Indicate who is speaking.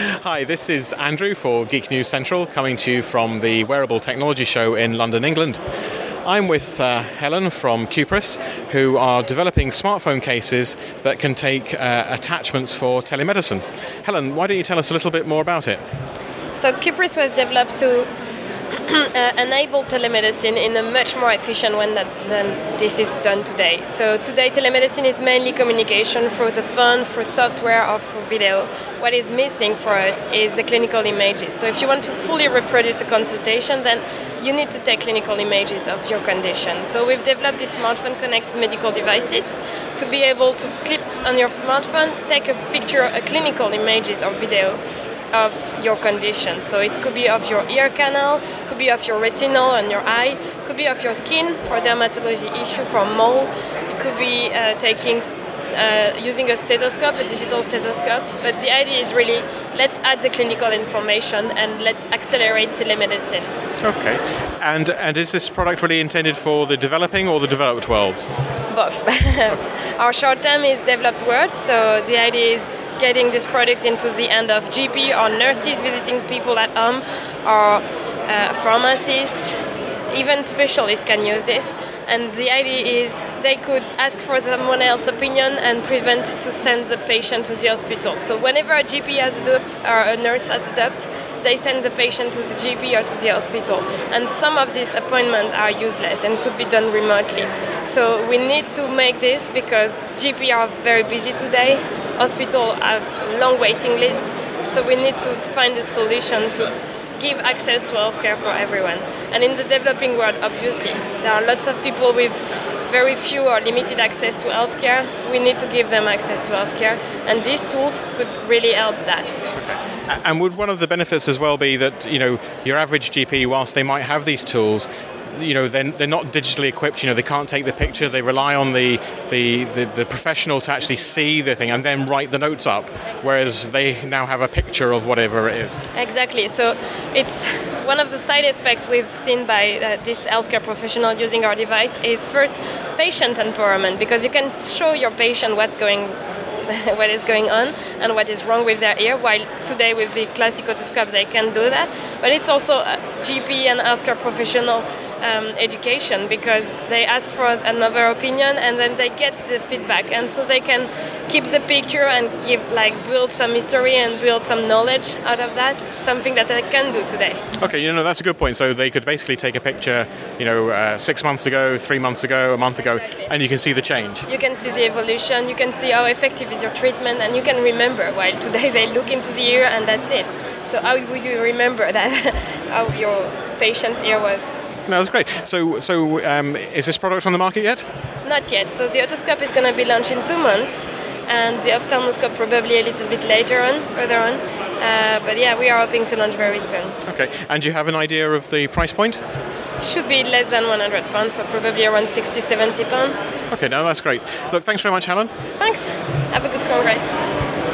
Speaker 1: Hi, this is Andrew for Geek News Central, coming to you from the Wearable Technology Show in London, England. I'm with uh, Helene from Cupris, who are developing smartphone cases that can take uh, attachments for telemedicine. Helene, why don't you tell us a little bit more about it?
Speaker 2: So, Cupris was developed to uh, enable telemedicine in a much more efficient way than, this is done today. So today telemedicine is mainly communication through the phone, through software or through video. What is missing for us is the clinical images. So if you want to fully reproduce a consultation, then you need to take clinical images of your condition. So we've developed these smartphone connected medical devices to be able to clip on your smartphone, take a picture, a clinical images or video of your condition. So it could be of your ear canal, could be of your retinal and your eye, could be of your skin for dermatology issue, for mole. It could be uh, taking uh, using a stethoscope, a digital stethoscope. But the idea is really let's add the clinical information and let's accelerate telemedicine.
Speaker 1: Okay. And and is this product really intended for the developing or the developed worlds?
Speaker 2: Both. Our short term is developed world, so the idea is getting this product into the hand of GP or nurses visiting people at home or uh, pharmacists. Even specialists can use this, and the idea is they could ask for someone else's opinion and prevent to send the patient to the hospital. So whenever a GP has a doubt or a nurse has a doubt, they send the patient to the GP or to the hospital. And some of these appointments are useless and could be done remotely. So we need to make this because GP are very busy today hospital have long waiting lists. so we need to find a solution to give access to healthcare for everyone. And in the developing world, obviously, there are lots of people with very few or limited access to healthcare. We need to give them access to healthcare, and these tools could really help that.
Speaker 1: And would one of the benefits as well be that you know your average GP, whilst they might have these tools, you know they're, they're not digitally equipped you know they can't take the picture they rely on the, the, the, the, professional to actually see the thing and then write the notes up whereas they now have a picture of whatever it is
Speaker 2: exactly so it's one of the side effects we've seen by uh, this healthcare professional using our device is first patient empowerment because you can show your patient what's going what is going on and what is wrong with their ear. While today with the classic otoscope they can do that, but it's also GP and healthcare professional um, education because they ask for another opinion and then they get the feedback, and so they can keep the picture and give like build some history and build some knowledge out of that. Something that they can do today.
Speaker 1: Okay, you know that's a good point. So they could basically take a picture, you know, uh, six months ago, three months ago, a month ago, exactly. and you can see the change.
Speaker 2: You can see the evolution. You can see how effective is your treatment, and you can remember. While today they look into the ear and that's it. So how would you remember that how your patient's ear was?
Speaker 1: No, that's great. So, so um, is this product on the market yet?
Speaker 2: Not yet. So the otoscope is going to be launched in two months, and the ophthalmoscope probably a little bit later on, further on. Uh, but yeah, we are hoping to launch very soon.
Speaker 1: Okay. And do you have an idea of the price point?
Speaker 2: Should be less than 100 pounds, so probably around 60, 70 pounds.
Speaker 1: Okay, no, that's great. Look, thanks very much, Helene.
Speaker 2: Thanks. Have a good congress.